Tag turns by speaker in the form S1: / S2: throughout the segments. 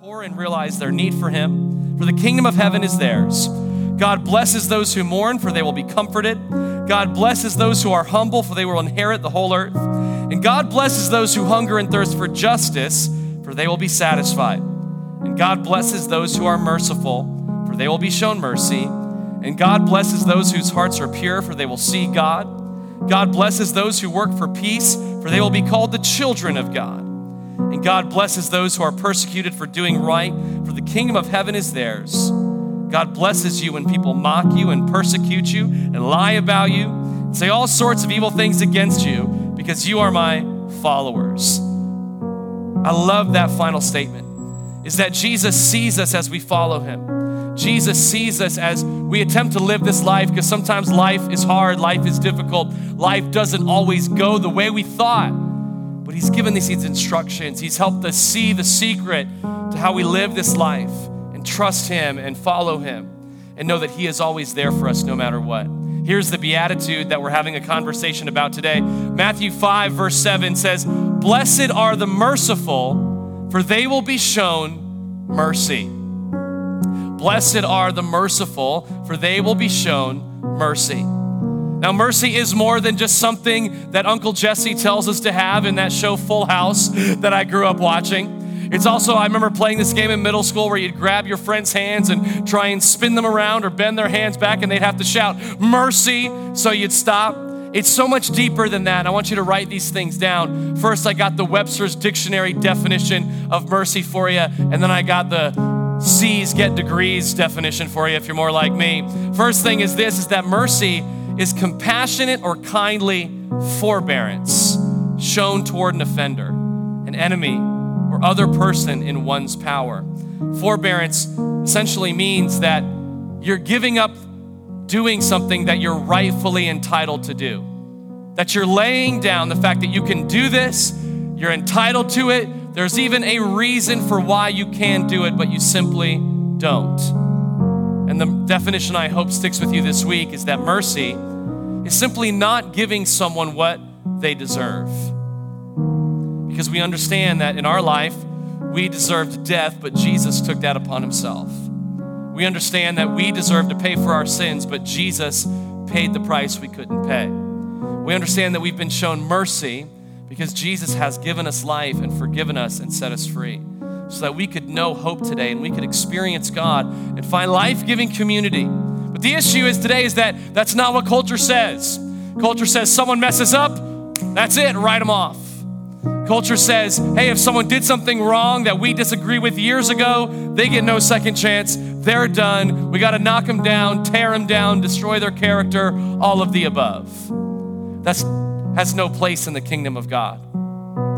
S1: poor and realize their need for Him, for the kingdom of heaven is theirs. God blesses those who mourn, for they will be comforted. God blesses those who are humble, for they will inherit the whole earth. And God blesses those who hunger and thirst for justice, for they will be satisfied. And God blesses those who are merciful, for they will be shown mercy. And God blesses those whose hearts are pure, for they will see God. God blesses those who work for peace, for they will be called the children of God. And God blesses those who are persecuted for doing right, for the kingdom of heaven is theirs. God blesses you when people mock you and persecute you and lie about you and say all sorts of evil things against you because you are my followers. I love that final statement is that Jesus sees us as we follow him. Jesus sees us as we attempt to live this life because sometimes life is hard, life is difficult, life doesn't always go the way we thought. But He's given these instructions, He's helped us see the secret to how we live this life and trust Him and follow Him and know that He is always there for us no matter what. Here's the beatitude that we're having a conversation about today. Matthew 5, verse 7 says, Blessed are the merciful, for they will be shown mercy. Blessed are the merciful, for they will be shown mercy. Now, mercy is more than just something that Uncle Jesse tells us to have in that show Full House that I grew up watching. It's also, I remember playing this game in middle school where you'd grab your friend's hands and try and spin them around or bend their hands back and they'd have to shout, Mercy, so you'd stop. It's so much deeper than that. I want you to write these things down. First, I got the Webster's Dictionary definition of mercy for you, and then I got the C's get degrees definition for you if you're more like me. First thing is this is that mercy is compassionate or kindly forbearance shown toward an offender, an enemy, or other person in one's power. Forbearance essentially means that you're giving up doing something that you're rightfully entitled to do. That you're laying down the fact that you can do this, you're entitled to it, there's even a reason for why you can do it, but you simply don't. And the definition I hope sticks with you this week is that mercy simply not giving someone what they deserve. Because we understand that in our life, we deserved death, but Jesus took that upon himself. We understand that we deserve to pay for our sins, but Jesus paid the price we couldn't pay. We understand that we've been shown mercy because Jesus has given us life and forgiven us and set us free so that we could know hope today and we could experience God and find life giving community. But the issue is today is that that's not what culture says. Culture says someone messes up, that's it, write them off. Culture says, hey, if someone did something wrong that we disagree with years ago, they get no second chance. They're done. We got to knock them down, tear them down, destroy their character, all of the above. That has no place in the kingdom of God.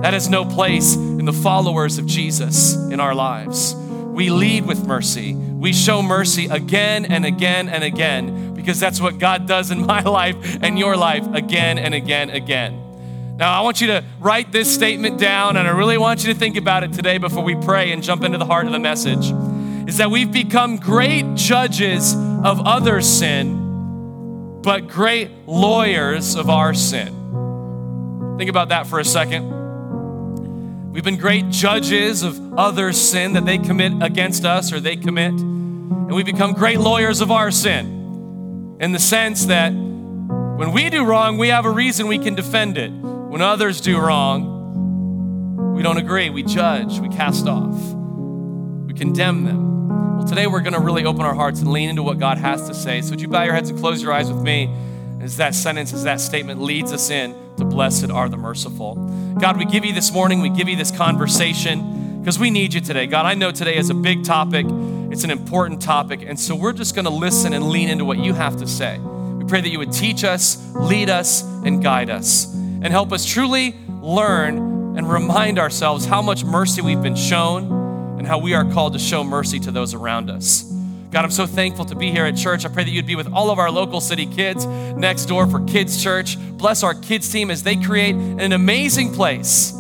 S1: That has no place in the followers of Jesus in our lives. We lead with mercy. We show mercy again and again and again because that's what God does in my life and your life again and again and again. Now, I want you to write this statement down, and I really want you to think about it today before we pray and jump into the heart of the message. Is that we've become great judges of other sin, but great lawyers of our sin. Think about that for a second. We've been great judges of other sin that they commit against us or they commit, and we become great lawyers of our sin in the sense that when we do wrong, we have a reason we can defend it. When others do wrong, we don't agree, we judge, we cast off, we condemn them. Well, today we're going to really open our hearts and lean into what God has to say. So, would you bow your heads and close your eyes with me as that sentence, as that statement leads us in blessed are the merciful. God, we give you this morning, we give you this conversation because we need you today. God, I know today is a big topic, it's an important topic, and so we're just going to listen and lean into what you have to say. We pray that you would teach us, lead us, and guide us and help us truly learn and remind ourselves how much mercy we've been shown and how we are called to show mercy to those around us. God, I'm so thankful to be here at church. I pray that you'd be with all of our local city kids next door for Kids Church. Bless our kids team as they create an amazing place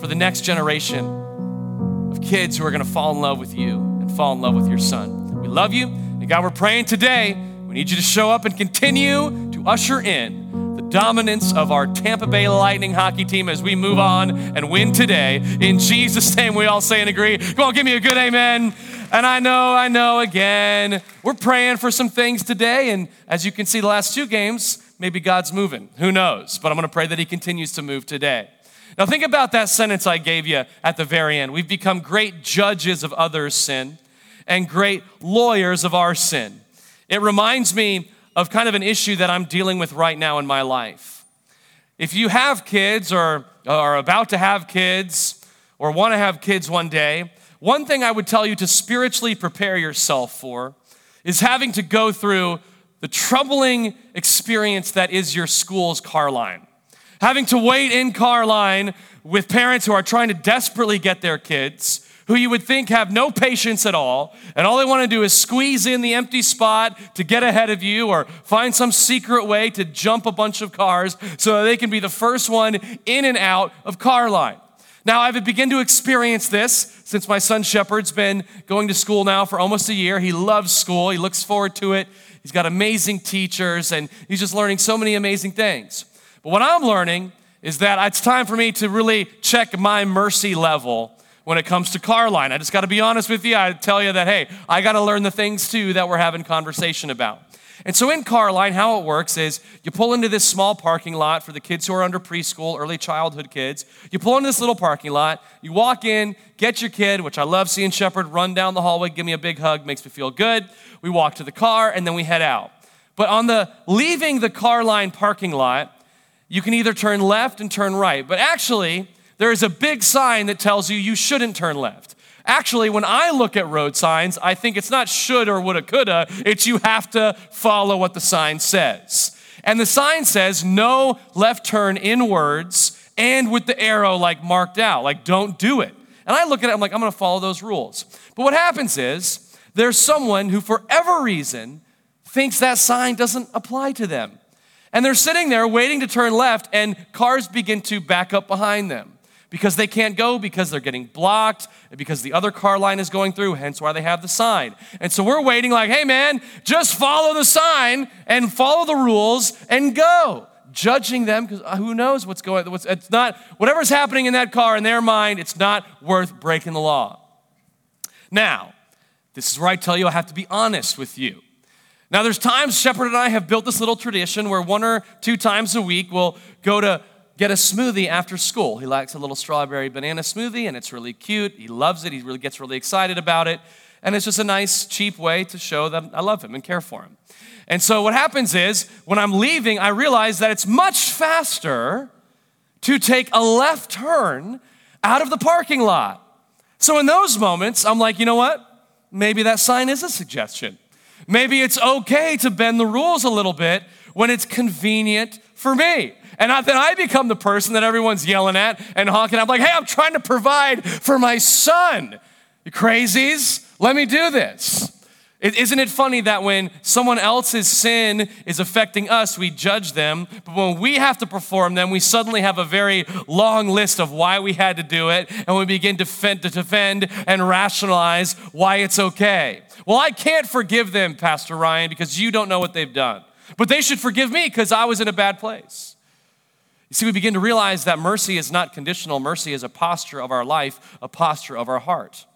S1: for the next generation of kids who are going to fall in love with you and fall in love with your son. We love you. And God, we're praying today. We need you to show up and continue to usher in the dominance of our Tampa Bay Lightning hockey team as we move on and win today. In Jesus' name, we all say and agree. Come on, give me a good amen. And I know, I know, again, we're praying for some things today. And as you can see, the last two games, maybe God's moving. Who knows? But I'm going to pray that He continues to move today. Now, think about that sentence I gave you at the very end. We've become great judges of others' sin and great lawyers of our sin. It reminds me of kind of an issue that I'm dealing with right now in my life. If you have kids or are about to have kids or want to have kids one day, one thing I would tell you to spiritually prepare yourself for is having to go through the troubling experience that is your school's car line. Having to wait in car line with parents who are trying to desperately get their kids who you would think have no patience at all, and all they want to do is squeeze in the empty spot to get ahead of you or find some secret way to jump a bunch of cars so they can be the first one in and out of car line. Now, I've begun to experience this since my son Shepard's been going to school now for almost a year. He loves school, he looks forward to it. He's got amazing teachers, and he's just learning so many amazing things. But what I'm learning is that it's time for me to really check my mercy level when it comes to car line. I just got to be honest with you. I tell you that, hey, I got to learn the things too that we're having conversation about. And so in car line, how it works is you pull into this small parking lot for the kids who are under preschool, early childhood kids. You pull into this little parking lot, you walk in, get your kid, which I love seeing Shepherd run down the hallway, give me a big hug, makes me feel good. We walk to the car, and then we head out. But on the leaving the car line parking lot, you can either turn left and turn right. But actually, there is a big sign that tells you you shouldn't turn left. Actually, when I look at road signs, I think it's not should or woulda, coulda, it's you have to follow what the sign says. And the sign says no left turn inwards and with the arrow like marked out, like don't do it. And I look at it, I'm like, I'm gonna follow those rules. But what happens is there's someone who, for whatever reason, thinks that sign doesn't apply to them. And they're sitting there waiting to turn left, and cars begin to back up behind them because they can't go because they're getting blocked, because the other car line is going through, hence why they have the sign. And so we're waiting, like, hey man, just follow the sign and follow the rules and go. Judging them because uh, who knows what's going what's it's not whatever's happening in that car in their mind, it's not worth breaking the law. Now, this is where I tell you I have to be honest with you. Now, there's times Shepard and I have built this little tradition where one or two times a week we'll go to get a smoothie after school. He likes a little strawberry banana smoothie, and it's really cute. He loves it. He really gets really excited about it. And it's just a nice, cheap way to show that I love him and care for him. And so what happens is, when I'm leaving, I realize that it's much faster to take a left turn out of the parking lot. So in those moments, I'm like, you know what? Maybe that sign is a suggestion. Maybe it's okay to bend the rules a little bit when it's convenient for me. And then I become the person that everyone's yelling at and honking. I'm like, hey, I'm trying to provide for my son. You crazies? Let me do this. Isn't it funny that when someone else's sin is affecting us, we judge them, but when we have to perform them, we suddenly have a very long list of why we had to do it, and we begin to defend, to defend and rationalize why it's okay. Well, I can't forgive them, Pastor Ryan, because you don't know what they've done. But they should forgive me because I was in a bad place. You see, we begin to realize that mercy is not conditional. Mercy is a posture of our life, a posture of our heart.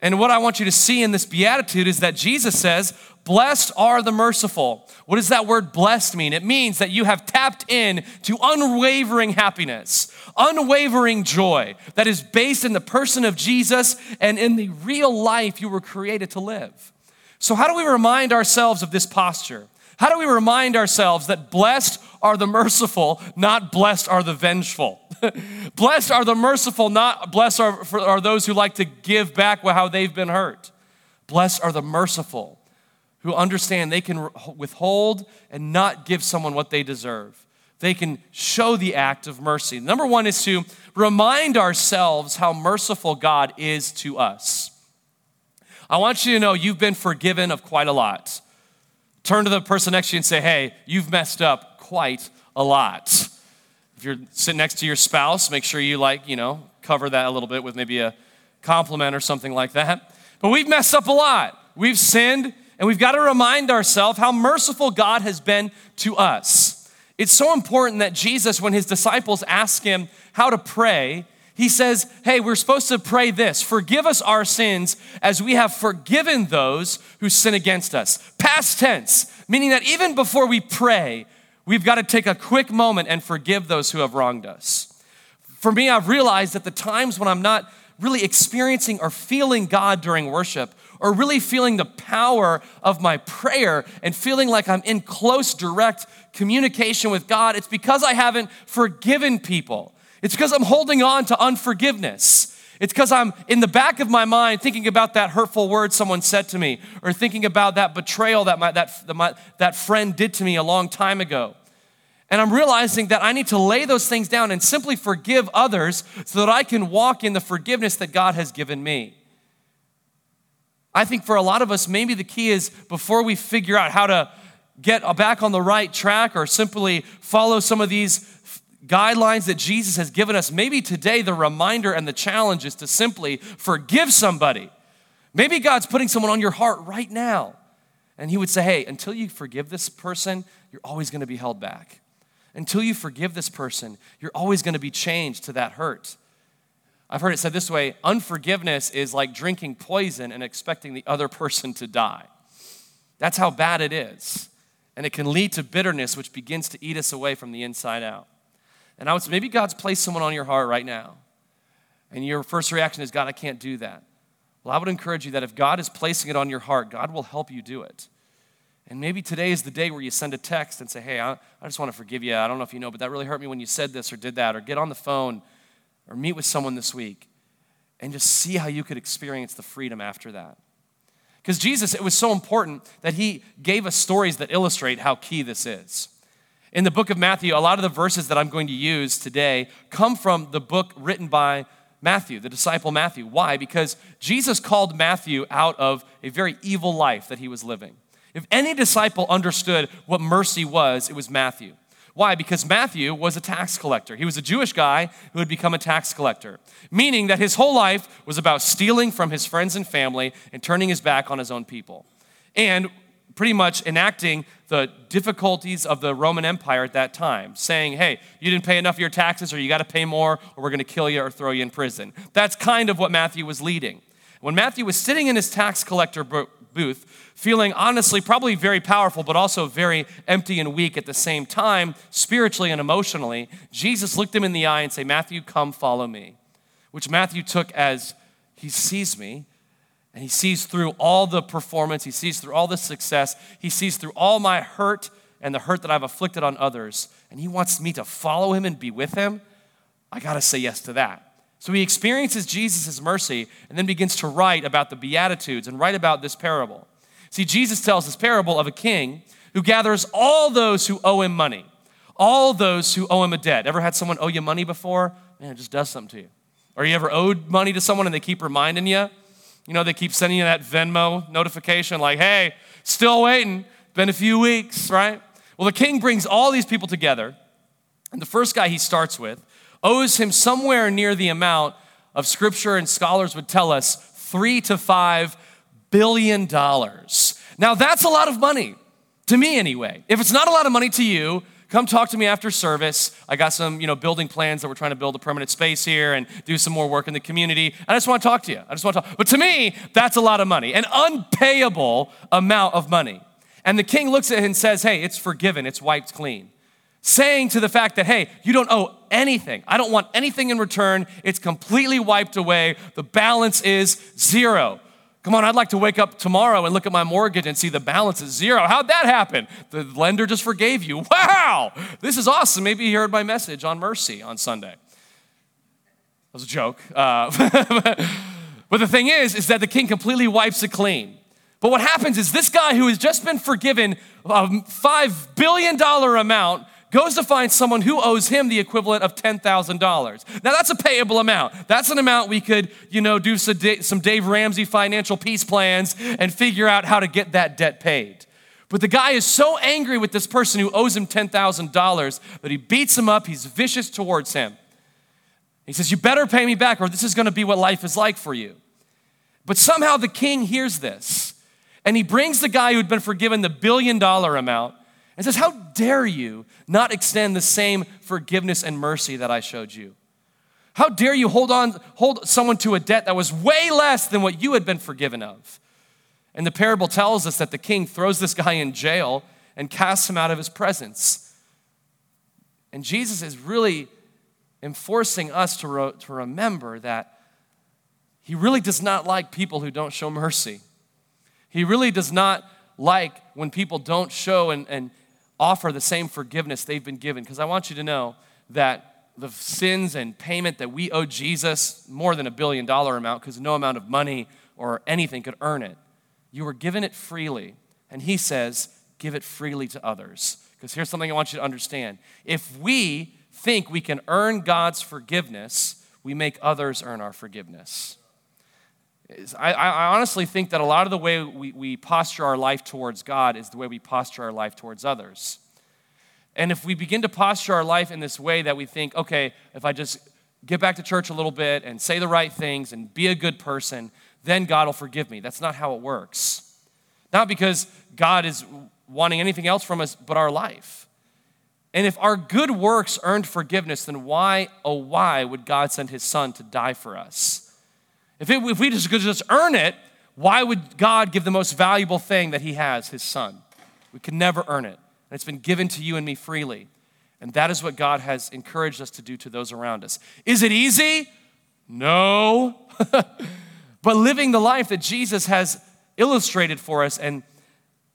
S1: And what I want you to see in this beatitude is that Jesus says, Blessed are the merciful. What does that word blessed mean? It means that you have tapped in to unwavering happiness, unwavering joy that is based in the person of Jesus and in the real life you were created to live. So, how do we remind ourselves of this posture? How do we remind ourselves that blessed are the merciful, not blessed are the vengeful? blessed are the merciful, not blessed are, for, are those who like to give back how they've been hurt. Blessed are the merciful who understand they can withhold and not give someone what they deserve. They can show the act of mercy. Number one is to remind ourselves how merciful God is to us. I want you to know you've been forgiven of quite a lot. Turn to the person next to you and say, hey, you've messed up quite a lot. If you're sitting next to your spouse, make sure you, like, you know, cover that a little bit with maybe a compliment or something like that. But we've messed up a lot. We've sinned, and we've got to remind ourselves how merciful God has been to us. It's so important that Jesus, when his disciples ask him how to pray, he says, Hey, we're supposed to pray this Forgive us our sins as we have forgiven those who sin against us. Past tense, meaning that even before we pray, we've got to take a quick moment and forgive those who have wronged us. For me, I've realized that the times when I'm not really experiencing or feeling God during worship, or really feeling the power of my prayer and feeling like I'm in close, direct communication with God, it's because I haven't forgiven people. It's because I'm holding on to unforgiveness. It's because I'm in the back of my mind thinking about that hurtful word someone said to me, or thinking about that betrayal that my, that, the, my, that friend did to me a long time ago. And I'm realizing that I need to lay those things down and simply forgive others so that I can walk in the forgiveness that God has given me. I think for a lot of us, maybe the key is before we figure out how to get back on the right track or simply follow some of these guidelines that Jesus has given us, maybe today the reminder and the challenge is to simply forgive somebody. Maybe God's putting someone on your heart right now. And He would say, hey, until you forgive this person, you're always going to be held back. Until you forgive this person, you're always going to be changed to that hurt. I've heard it said this way unforgiveness is like drinking poison and expecting the other person to die. That's how bad it is. And it can lead to bitterness, which begins to eat us away from the inside out. And I would say, maybe God's placed someone on your heart right now. And your first reaction is, God, I can't do that. Well, I would encourage you that if God is placing it on your heart, God will help you do it. And maybe today is the day where you send a text and say, Hey, I, I just want to forgive you. I don't know if you know, but that really hurt me when you said this or did that. Or get on the phone or meet with someone this week and just see how you could experience the freedom after that. Because Jesus, it was so important that he gave us stories that illustrate how key this is. In the book of Matthew, a lot of the verses that I'm going to use today come from the book written by Matthew, the disciple Matthew. Why? Because Jesus called Matthew out of a very evil life that he was living. If any disciple understood what mercy was, it was Matthew. Why? Because Matthew was a tax collector. He was a Jewish guy who had become a tax collector, meaning that his whole life was about stealing from his friends and family and turning his back on his own people. And pretty much enacting the difficulties of the Roman Empire at that time, saying, hey, you didn't pay enough of your taxes, or you got to pay more, or we're going to kill you or throw you in prison. That's kind of what Matthew was leading. When Matthew was sitting in his tax collector booth, feeling honestly probably very powerful, but also very empty and weak at the same time, spiritually and emotionally, Jesus looked him in the eye and said, Matthew, come follow me. Which Matthew took as he sees me, and he sees through all the performance, he sees through all the success, he sees through all my hurt and the hurt that I've afflicted on others, and he wants me to follow him and be with him. I gotta say yes to that. So he experiences Jesus' mercy and then begins to write about the Beatitudes and write about this parable. See, Jesus tells this parable of a king who gathers all those who owe him money, all those who owe him a debt. Ever had someone owe you money before? Man, it just does something to you. Or you ever owed money to someone and they keep reminding you? You know, they keep sending you that Venmo notification like, hey, still waiting. Been a few weeks, right? Well, the king brings all these people together. And the first guy he starts with owes him somewhere near the amount of scripture and scholars would tell us three to five billion dollars. Now, that's a lot of money, to me anyway. If it's not a lot of money to you, come talk to me after service. I got some, you know, building plans that we're trying to build a permanent space here and do some more work in the community. I just want to talk to you. I just want to talk. But to me, that's a lot of money, an unpayable amount of money. And the king looks at it and says, Hey, it's forgiven, it's wiped clean. Saying to the fact that, hey, you don't owe anything. I don't want anything in return. It's completely wiped away. The balance is zero. Come on, I'd like to wake up tomorrow and look at my mortgage and see the balance is zero. How'd that happen? The lender just forgave you. Wow, this is awesome. Maybe you heard my message on mercy on Sunday. That was a joke. Uh, but the thing is, is that the king completely wipes it clean. But what happens is this guy who has just been forgiven a $5 billion amount goes to find someone who owes him the equivalent of $10,000. Now that's a payable amount. That's an amount we could, you know, do some Dave Ramsey financial peace plans and figure out how to get that debt paid. But the guy is so angry with this person who owes him $10,000 that he beats him up, he's vicious towards him. He says, You better pay me back, or this is gonna be what life is like for you. But somehow the king hears this, and he brings the guy who'd been forgiven the billion dollar amount and says, How dare you not extend the same forgiveness and mercy that I showed you? How dare you hold on, hold someone to a debt that was way less than what you had been forgiven of? And the parable tells us that the king throws this guy in jail and casts him out of his presence. And Jesus is really enforcing us to, to remember that he really does not like people who don't show mercy. He really does not like when people don't show and, and offer the same forgiveness they've been given. Because I want you to know that the sins and payment that we owe Jesus, more than a billion dollar amount, because no amount of money or anything could earn it, you were given it freely. And he says, give it freely to others. Because here's something I want you to understand. If we think we can earn God's forgiveness, we make others earn our forgiveness. I, I, honestly think that a lot of the way we, we posture our life towards God is the way we posture our life towards others. And if we begin to posture our life in this way that we think, okay, if I just get back to church a little bit and say the right things and be a good person, then God will forgive me. That's not how it works. Not because God is wanting anything else from us but our life. And if our good works earned forgiveness, then why, oh, why would God send his son to die for us? If, it, if we just could just earn it, why would God give the most valuable thing that he has, his son? We could never earn it. And it's been given to you and me freely. And that is what God has encouraged us to do to those around us. Is it easy? No. but living the life that Jesus has illustrated for us and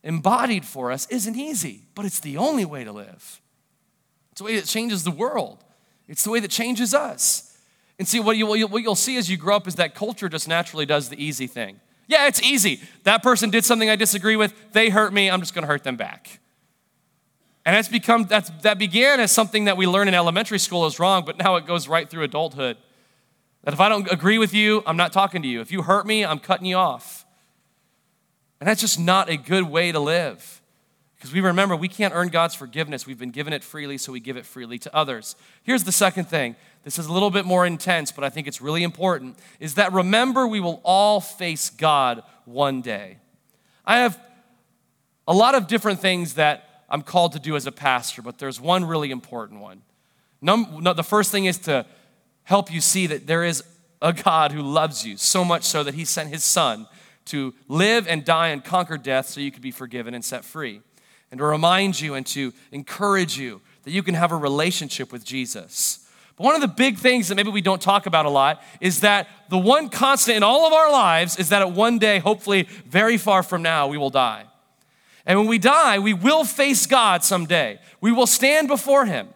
S1: embodied for us isn't easy, but it's the only way to live. It's the way that changes the world, it's the way that changes us. And see, what, you, what you'll see as you grow up is that culture just naturally does the easy thing. Yeah, it's easy. That person did something I disagree with, they hurt me, I'm just gonna hurt them back. And that's become, that's, that began as something that we learn in elementary school is wrong, but now it goes right through adulthood. That if I don't agree with you, I'm not talking to you. If you hurt me, I'm cutting you off. And that's just not a good way to live. Because we remember we can't earn God's forgiveness. We've been given it freely, so we give it freely to others. Here's the second thing. This is a little bit more intense, but I think it's really important. Is that remember we will all face God one day. I have a lot of different things that I'm called to do as a pastor, but there's one really important one. Num- no, the first thing is to help you see that there is a God who loves you so much so that he sent his son to live and die and conquer death so you could be forgiven and set free. And to remind you and to encourage you that you can have a relationship with Jesus. But one of the big things that maybe we don't talk about a lot is that the one constant in all of our lives is that at one day, hopefully very far from now, we will die. And when we die, we will face God someday. We will stand before Him.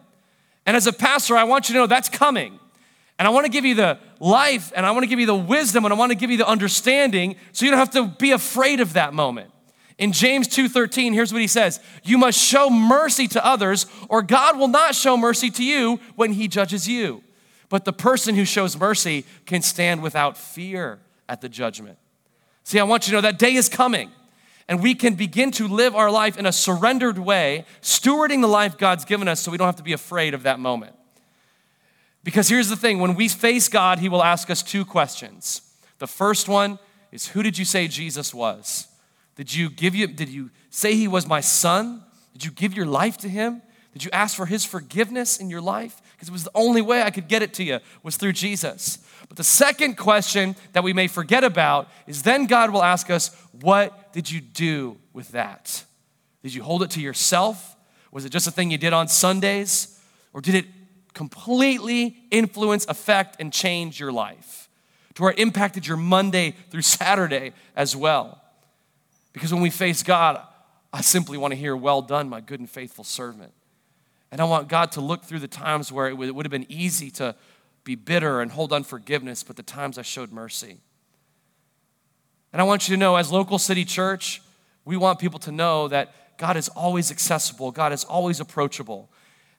S1: And as a pastor, I want you to know that's coming. And I want to give you the life and I want to give you the wisdom and I want to give you the understanding so you don't have to be afraid of that moment. In James 2:13, here's what he says, "You must show mercy to others or God will not show mercy to you when he judges you. But the person who shows mercy can stand without fear at the judgment." See, I want you to know that day is coming and we can begin to live our life in a surrendered way, stewarding the life God's given us so we don't have to be afraid of that moment. Because here's the thing when we face God, He will ask us two questions. The first one is Who did you say Jesus was? Did you, give you, did you say He was my son? Did you give your life to Him? Did you ask for His forgiveness in your life? Because it was the only way I could get it to you was through Jesus. But the second question that we may forget about is then God will ask us, What did you do with that? Did you hold it to yourself? Was it just a thing you did on Sundays? Or did it completely influence, affect, and change your life to where it impacted your Monday through Saturday as well? Because when we face God, I simply want to hear, Well done, my good and faithful servant. And I want God to look through the times where it would have been easy to be bitter and hold unforgiveness, but the times I showed mercy. And I want you to know, as local city church, we want people to know that God is always accessible, God is always approachable.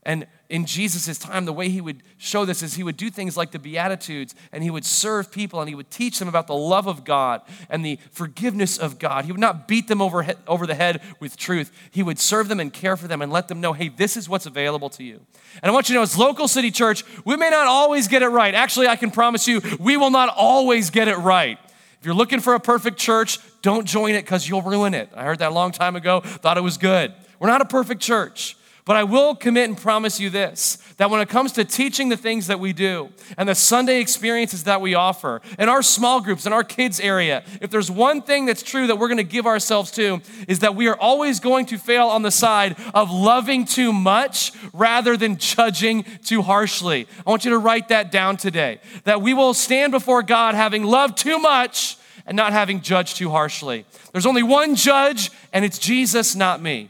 S1: And in Jesus' time, the way he would show this is he would do things like the Beatitudes and he would serve people and he would teach them about the love of God and the forgiveness of God. He would not beat them over, he- over the head with truth. He would serve them and care for them and let them know, hey, this is what's available to you. And I want you to know, as local city church, we may not always get it right. Actually, I can promise you, we will not always get it right. If you're looking for a perfect church, don't join it because you'll ruin it. I heard that a long time ago, thought it was good. We're not a perfect church. But I will commit and promise you this that when it comes to teaching the things that we do and the Sunday experiences that we offer in our small groups, in our kids' area, if there's one thing that's true that we're going to give ourselves to, is that we are always going to fail on the side of loving too much rather than judging too harshly. I want you to write that down today that we will stand before God having loved too much and not having judged too harshly. There's only one judge, and it's Jesus, not me.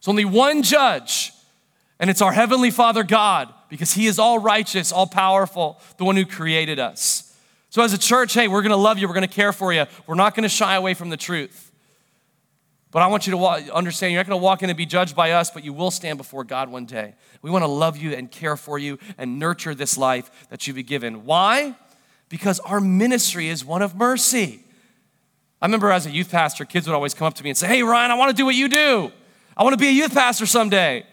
S1: There's only one judge, and it's our Heavenly Father God, because He is all righteous, all powerful, the one who created us. So, as a church, hey, we're gonna love you, we're gonna care for you, we're not gonna shy away from the truth. But I want you to understand you're not gonna walk in and be judged by us, but you will stand before God one day. We wanna love you and care for you and nurture this life that you've been given. Why? Because our ministry is one of mercy. I remember as a youth pastor, kids would always come up to me and say, Hey, Ryan, I wanna do what you do. I want to be a youth pastor someday.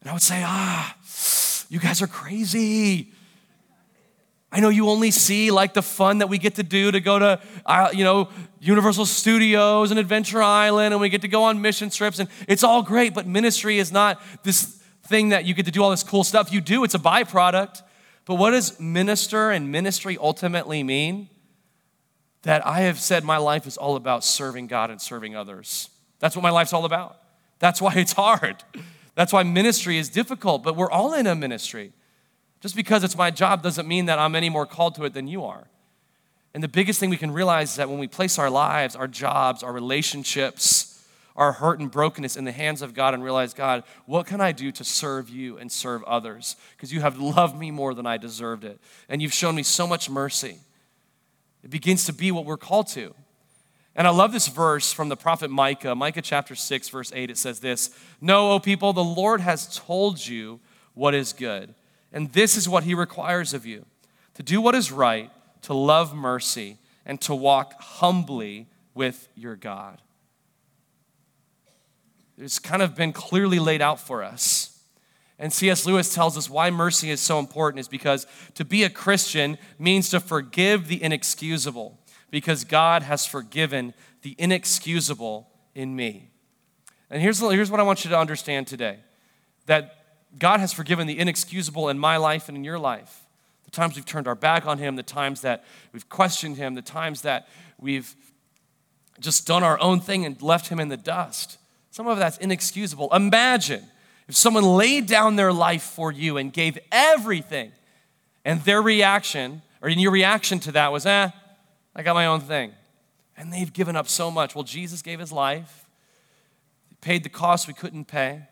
S1: And I would say, ah, you guys are crazy. I know you only see like the fun that we get to do to go to, uh, you know, Universal Studios and Adventure Island, and we get to go on mission trips, and it's all great. But ministry is not this thing that you get to do all this cool stuff. You do; it's a byproduct. But what does minister and ministry ultimately mean? That I have said my life is all about serving God and serving others. That's what my life's all about. That's why it's hard. That's why ministry is difficult, but we're all in a ministry. Just because it's my job doesn't mean that I'm any more called to it than you are. And the biggest thing we can realize is that when we place our lives, our jobs, our relationships, our hurt and brokenness in the hands of God and realize, God, what can I do to serve you and serve others? Because you have loved me more than I deserved it. And you've shown me so much mercy. It begins to be what we're called to. And I love this verse from the prophet Micah, Micah chapter 6, verse 8. It says this Know, O people, the Lord has told you what is good, and this is what he requires of you to do what is right, to love mercy, and to walk humbly with your God. It's kind of been clearly laid out for us. And C.S. Lewis tells us why mercy is so important is because to be a Christian means to forgive the inexcusable because God has forgiven the inexcusable in me. And here's, here's what I want you to understand today that God has forgiven the inexcusable in my life and in your life. The times we've turned our back on Him, the times that we've questioned Him, the times that we've just done our own thing and left Him in the dust. Some of that's inexcusable. Imagine if someone laid down their life for you and gave everything, and their reaction, or your reaction to that was, eh, I got my own thing. And they've given up so much. Well, Jesus gave his life, paid the cost we couldn't pay.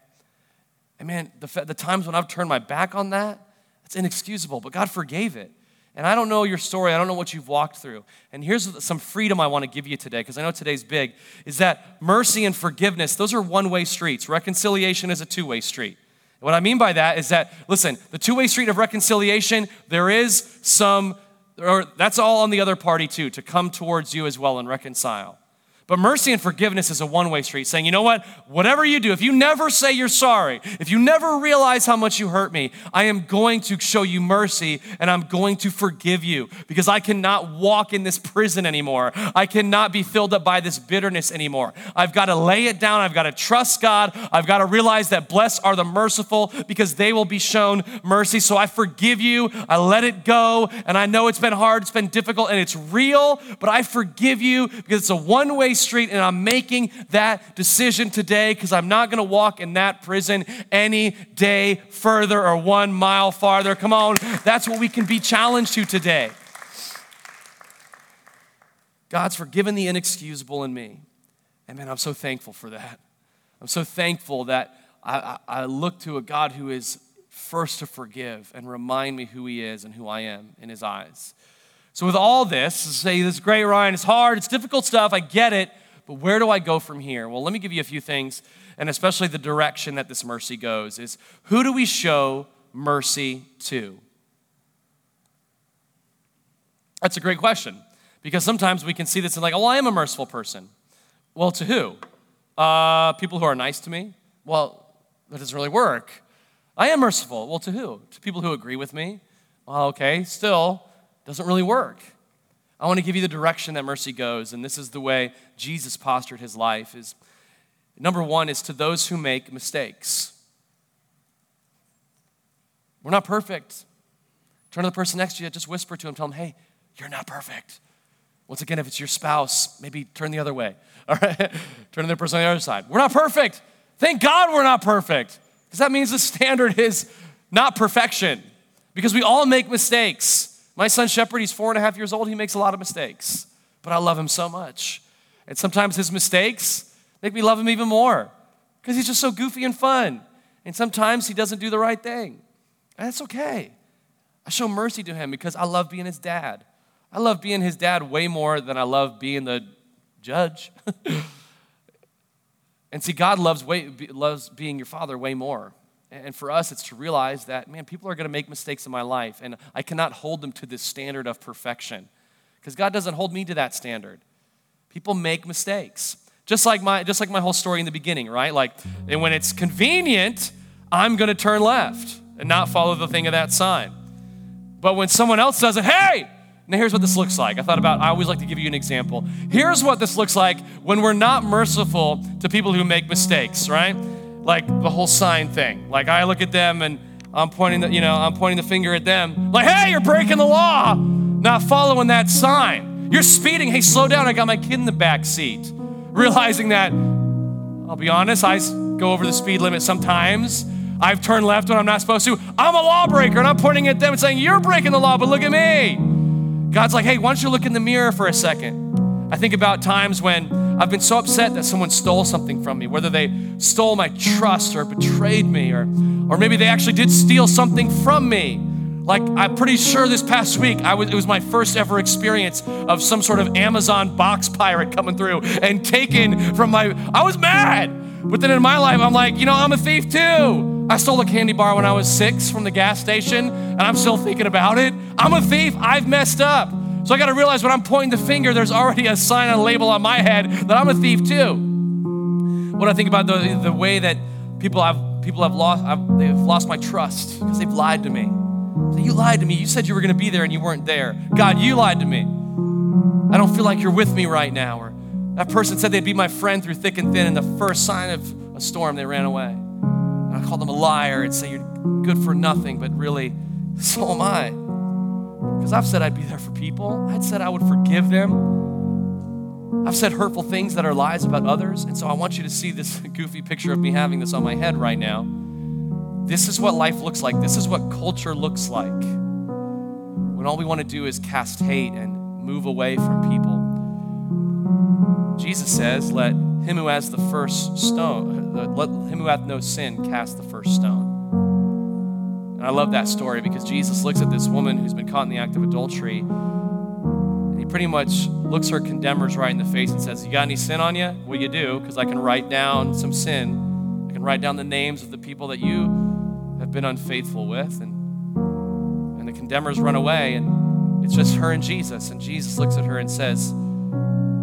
S1: And man, the, the times when I've turned my back on that, it's inexcusable, but God forgave it. And I don't know your story, I don't know what you've walked through. And here's some freedom I want to give you today, because I know today's big, is that mercy and forgiveness, those are one way streets. Reconciliation is a two way street. what I mean by that is that, listen, the two way street of reconciliation, there is some or that's all on the other party too, to come towards you as well and reconcile. But mercy and forgiveness is a one way street, saying, you know what? Whatever you do, if you never say you're sorry, if you never realize how much you hurt me, I am going to show you mercy and I'm going to forgive you because I cannot walk in this prison anymore. I cannot be filled up by this bitterness anymore. I've got to lay it down. I've got to trust God. I've got to realize that blessed are the merciful because they will be shown mercy. So I forgive you. I let it go. And I know it's been hard, it's been difficult, and it's real, but I forgive you because it's a one way Street, and I'm making that decision today because I'm not going to walk in that prison any day further or one mile farther. Come on, that's what we can be challenged to today. God's forgiven the inexcusable in me. And man, I'm so thankful for that. I'm so thankful that I, I, I look to a God who is first to forgive and remind me who He is and who I am in His eyes. So, with all this, say this is great, Ryan, it's hard, it's difficult stuff, I get it, but where do I go from here? Well, let me give you a few things, and especially the direction that this mercy goes is who do we show mercy to? That's a great question because sometimes we can see this and like, oh, I am a merciful person. Well, to who? Uh, people who are nice to me? Well, that doesn't really work. I am merciful. Well, to who? To people who agree with me? Well, okay, still, doesn't really work. I want to give you the direction that mercy goes, and this is the way Jesus postured his life is number 1 is to those who make mistakes. We're not perfect. Turn to the person next to you, just whisper to him, tell him, "Hey, you're not perfect." Once again, if it's your spouse, maybe turn the other way. All right? turn to the person on the other side. We're not perfect. Thank God we're not perfect. Because that means the standard is not perfection. Because we all make mistakes. My son Shepard, he's four and a half years old. He makes a lot of mistakes, but I love him so much. And sometimes his mistakes make me love him even more because he's just so goofy and fun. And sometimes he doesn't do the right thing. And that's okay. I show mercy to him because I love being his dad. I love being his dad way more than I love being the judge. and see, God loves, way, loves being your father way more. And for us, it's to realize that, man, people are going to make mistakes in my life, and I cannot hold them to this standard of perfection because God doesn't hold me to that standard. People make mistakes. Just like my just like my whole story in the beginning, right? Like and when it's convenient, I'm going to turn left and not follow the thing of that sign. But when someone else does it, hey, now here's what this looks like. I thought about I always like to give you an example. Here's what this looks like when we're not merciful to people who make mistakes, right? Like the whole sign thing. Like I look at them and I'm pointing the, you know, I'm pointing the finger at them. Like, hey, you're breaking the law, not following that sign. You're speeding. Hey, slow down. I got my kid in the back seat. Realizing that, I'll be honest, I go over the speed limit sometimes. I've turned left when I'm not supposed to. I'm a lawbreaker, and I'm pointing at them and saying, You're breaking the law, but look at me. God's like, Hey, why don't you look in the mirror for a second? I think about times when I've been so upset that someone stole something from me, whether they stole my trust or betrayed me, or, or maybe they actually did steal something from me. Like, I'm pretty sure this past week, I was, it was my first ever experience of some sort of Amazon box pirate coming through and taking from my. I was mad. But then in my life, I'm like, you know, I'm a thief too. I stole a candy bar when I was six from the gas station, and I'm still thinking about it. I'm a thief. I've messed up. So I got to realize when I'm pointing the finger, there's already a sign and a label on my head that I'm a thief too. What I think about the, the way that people have people have lost I've, they've lost my trust because they've lied to me. So you lied to me. You said you were going to be there and you weren't there. God, you lied to me. I don't feel like you're with me right now. Or that person said they'd be my friend through thick and thin, and the first sign of a storm, they ran away. And I called them a liar and say you're good for nothing, but really, so am I. Because I've said I'd be there for people, I'd said I would forgive them. I've said hurtful things that are lies about others. And so I want you to see this goofy picture of me having this on my head right now. This is what life looks like. This is what culture looks like. When all we want to do is cast hate and move away from people. Jesus says, Let him who has the first stone, let him who hath no sin cast the first stone. And I love that story because Jesus looks at this woman who's been caught in the act of adultery. And he pretty much looks her condemners right in the face and says, You got any sin on you? Well, you do, because I can write down some sin. I can write down the names of the people that you have been unfaithful with. And, and the condemners run away, and it's just her and Jesus. And Jesus looks at her and says,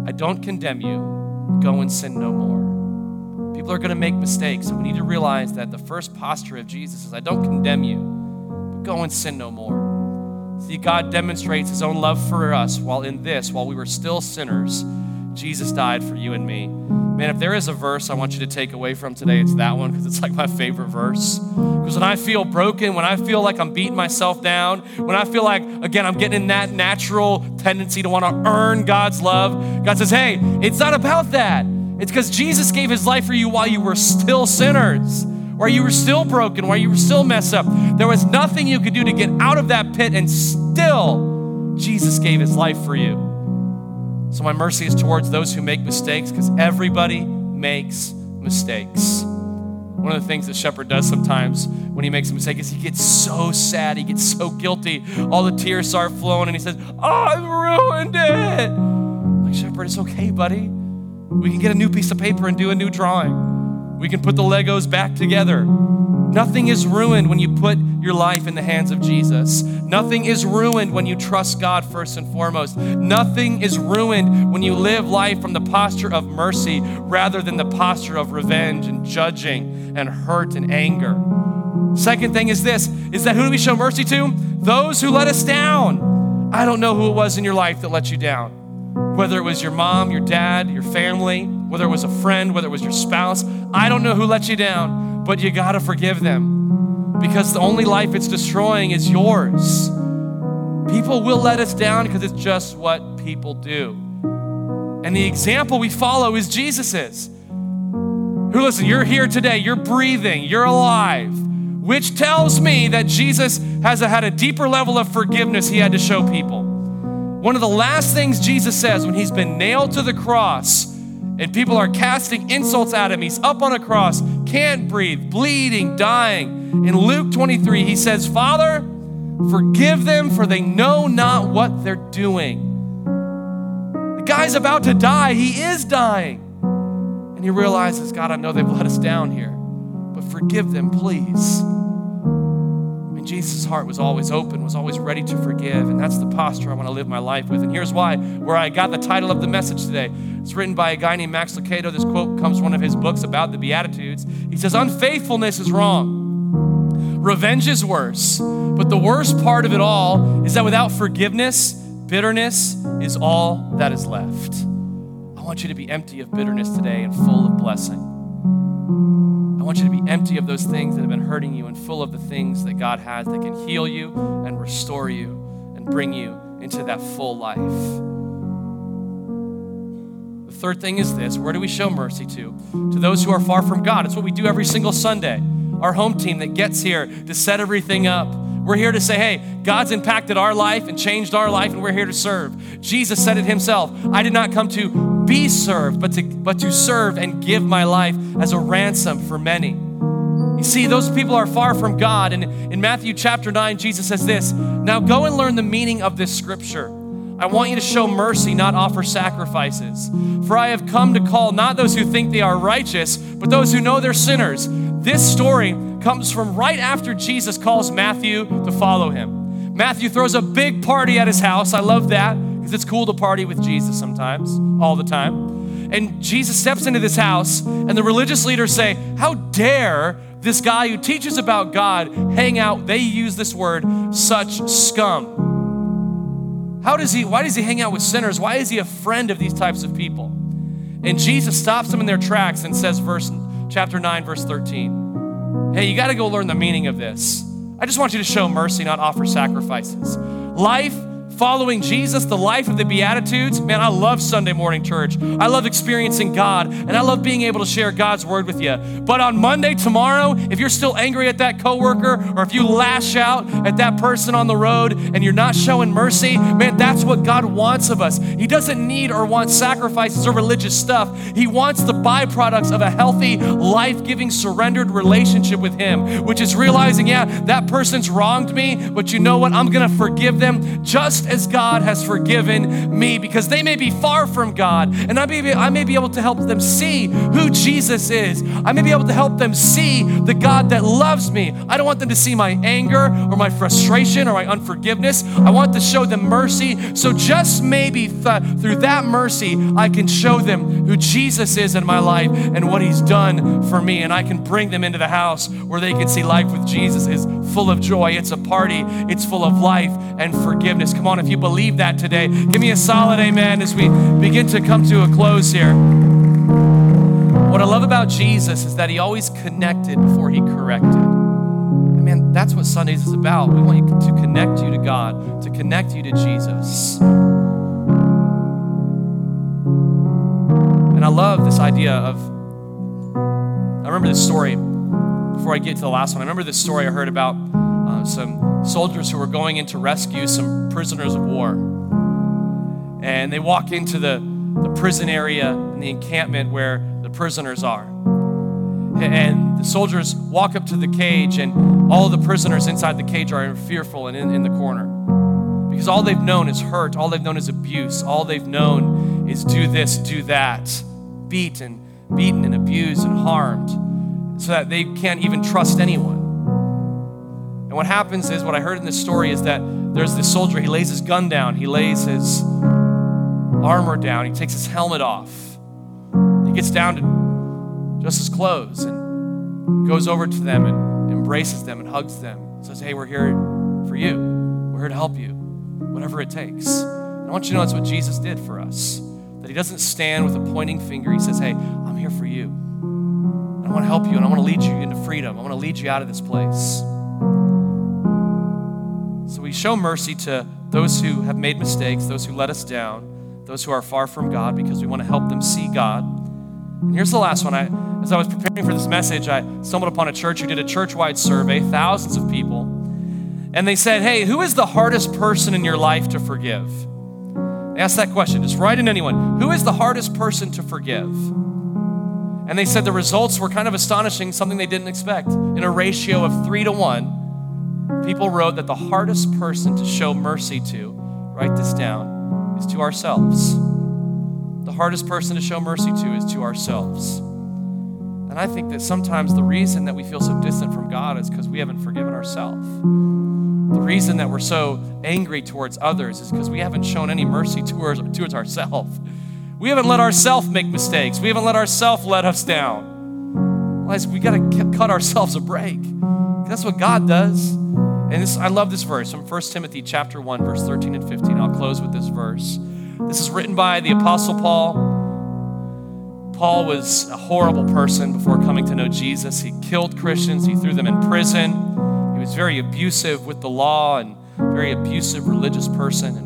S1: I don't condemn you. Go and sin no more. People are going to make mistakes, and we need to realize that the first posture of Jesus is I don't condemn you, but go and sin no more. See, God demonstrates his own love for us while in this, while we were still sinners, Jesus died for you and me. Man, if there is a verse I want you to take away from today, it's that one because it's like my favorite verse. Because when I feel broken, when I feel like I'm beating myself down, when I feel like, again, I'm getting in that natural tendency to want to earn God's love, God says, hey, it's not about that. It's because Jesus gave his life for you while you were still sinners, while you were still broken, while you were still messed up. There was nothing you could do to get out of that pit, and still, Jesus gave his life for you. So, my mercy is towards those who make mistakes because everybody makes mistakes. One of the things that Shepherd does sometimes when he makes a mistake is he gets so sad, he gets so guilty. All the tears start flowing, and he says, Oh, I ruined it. Like, Shepard, it's okay, buddy. We can get a new piece of paper and do a new drawing. We can put the Legos back together. Nothing is ruined when you put your life in the hands of Jesus. Nothing is ruined when you trust God first and foremost. Nothing is ruined when you live life from the posture of mercy rather than the posture of revenge and judging and hurt and anger. Second thing is this is that who do we show mercy to? Those who let us down. I don't know who it was in your life that let you down. Whether it was your mom, your dad, your family, whether it was a friend, whether it was your spouse, I don't know who let you down, but you got to forgive them because the only life it's destroying is yours. People will let us down because it's just what people do. And the example we follow is Jesus's. Who, listen, you're here today, you're breathing, you're alive, which tells me that Jesus has had a deeper level of forgiveness he had to show people. One of the last things Jesus says when he's been nailed to the cross and people are casting insults at him, he's up on a cross, can't breathe, bleeding, dying. In Luke 23, he says, Father, forgive them for they know not what they're doing. The guy's about to die, he is dying. And he realizes, God, I know they've let us down here, but forgive them, please. And Jesus' heart was always open, was always ready to forgive. And that's the posture I want to live my life with. And here's why, where I got the title of the message today. It's written by a guy named Max Lucado. This quote comes from one of his books about the Beatitudes. He says, Unfaithfulness is wrong. Revenge is worse. But the worst part of it all is that without forgiveness, bitterness is all that is left. I want you to be empty of bitterness today and full of blessing. I want you to be empty of those things that have been hurting you and full of the things that God has that can heal you and restore you and bring you into that full life. The third thing is this where do we show mercy to? To those who are far from God. It's what we do every single Sunday. Our home team that gets here to set everything up we're here to say, hey, God's impacted our life and changed our life, and we're here to serve. Jesus said it himself I did not come to be served, but to, but to serve and give my life as a ransom for many. You see, those people are far from God. And in Matthew chapter 9, Jesus says this Now go and learn the meaning of this scripture. I want you to show mercy, not offer sacrifices. For I have come to call not those who think they are righteous, but those who know they're sinners. This story comes from right after Jesus calls Matthew to follow him. Matthew throws a big party at his house. I love that because it's cool to party with Jesus sometimes, all the time. And Jesus steps into this house, and the religious leaders say, How dare this guy who teaches about God hang out? They use this word, such scum. How does he, why does he hang out with sinners? Why is he a friend of these types of people? And Jesus stops them in their tracks and says, verse chapter 9, verse 13. Hey, you got to go learn the meaning of this. I just want you to show mercy, not offer sacrifices. Life following Jesus, the life of the Beatitudes, man, I love Sunday morning church. I love experiencing God, and I love being able to share God's word with you. But on Monday, tomorrow, if you're still angry at that coworker, or if you lash out at that person on the road and you're not showing mercy, man, that's what God wants of us. He doesn't need or want sacrifices or religious stuff. He wants the byproducts of a healthy, life giving, surrendered relationship with Him, which is realizing, yeah, that person's wronged me, but you know what? I'm gonna forgive them just just as God has forgiven me, because they may be far from God, and I may be, I may be able to help them see who Jesus is. I may be able to help them see the God that loves me. I don't want them to see my anger or my frustration or my unforgiveness. I want to show them mercy. So, just maybe th- through that mercy, I can show them who Jesus is in my life and what He's done for me, and I can bring them into the house where they can see life with Jesus is full of joy. It's a party, it's full of life and forgiveness. Come on on, if you believe that today, give me a solid amen as we begin to come to a close here. What I love about Jesus is that he always connected before he corrected. I mean, that's what Sundays is about. We want to connect you to God, to connect you to Jesus. And I love this idea of, I remember this story before I get to the last one. I remember this story I heard about uh, some soldiers who were going in to rescue some prisoners of war. And they walk into the, the prison area and the encampment where the prisoners are. And the soldiers walk up to the cage, and all the prisoners inside the cage are fearful and in, in the corner. Because all they've known is hurt, all they've known is abuse, all they've known is do this, do that, beaten, beaten and abused and harmed, so that they can't even trust anyone. And what happens is, what I heard in this story is that there's this soldier, he lays his gun down, he lays his armor down, he takes his helmet off. He gets down to just his clothes and goes over to them and embraces them and hugs them. Says, Hey, we're here for you. We're here to help you. whatever it takes. And I want you to know that's what Jesus did for us. That he doesn't stand with a pointing finger. He says, Hey, I'm here for you. I want to help you and I want to lead you into freedom. I want to lead you out of this place. So we show mercy to those who have made mistakes, those who let us down, those who are far from God, because we want to help them see God. And here's the last one. I, as I was preparing for this message, I stumbled upon a church who did a church wide survey, thousands of people. And they said, Hey, who is the hardest person in your life to forgive? Ask that question. Just write in anyone. Who is the hardest person to forgive? And they said the results were kind of astonishing, something they didn't expect. In a ratio of three to one, people wrote that the hardest person to show mercy to, write this down, is to ourselves. The hardest person to show mercy to is to ourselves. And I think that sometimes the reason that we feel so distant from God is because we haven't forgiven ourselves. The reason that we're so angry towards others is because we haven't shown any mercy towards, towards ourselves. We haven't let ourselves make mistakes. We haven't let ourselves let us down. we got to cut ourselves a break. That's what God does. And this, I love this verse from 1 Timothy chapter 1, verse 13 and 15. I'll close with this verse. This is written by the Apostle Paul. Paul was a horrible person before coming to know Jesus. He killed Christians, he threw them in prison. He was very abusive with the law and very abusive religious person.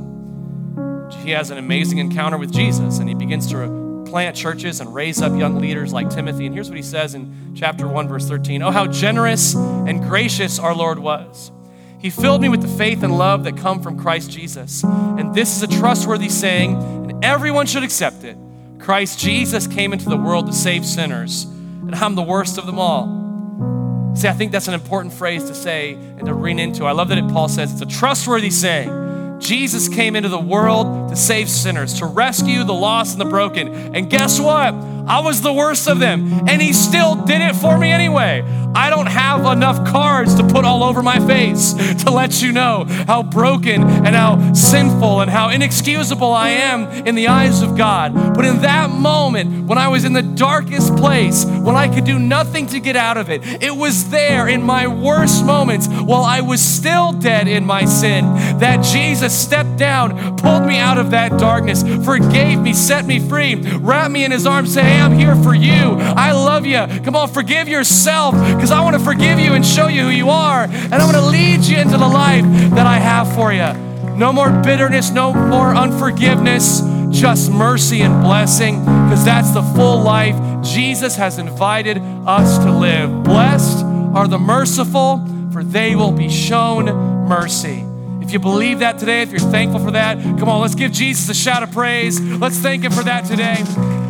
S1: And he has an amazing encounter with Jesus and he begins to plant churches and raise up young leaders like Timothy. And here's what he says in chapter 1, verse 13 Oh, how generous and gracious our Lord was. He filled me with the faith and love that come from Christ Jesus. And this is a trustworthy saying, and everyone should accept it. Christ Jesus came into the world to save sinners, and I'm the worst of them all. See, I think that's an important phrase to say and to read into. I love that it, Paul says it's a trustworthy saying. Jesus came into the world to save sinners, to rescue the lost and the broken. And guess what? I was the worst of them, and he still did it for me anyway. I don't have enough cards to put all over my face to let you know how broken and how sinful and how inexcusable I am in the eyes of God. But in that moment, when I was in the darkest place, when I could do nothing to get out of it, it was there in my worst moments while I was still dead in my sin that Jesus stepped down, pulled me out of that darkness, forgave me, set me free, wrapped me in his arms, saying, I'm here for you. I love you. Come on, forgive yourself because I want to forgive you and show you who you are. And I want to lead you into the life that I have for you. No more bitterness, no more unforgiveness, just mercy and blessing because that's the full life Jesus has invited us to live. Blessed are the merciful, for they will be shown mercy. If you believe that today, if you're thankful for that, come on, let's give Jesus a shout of praise. Let's thank Him for that today.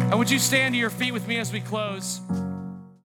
S1: And would you stand to your feet with me as we close?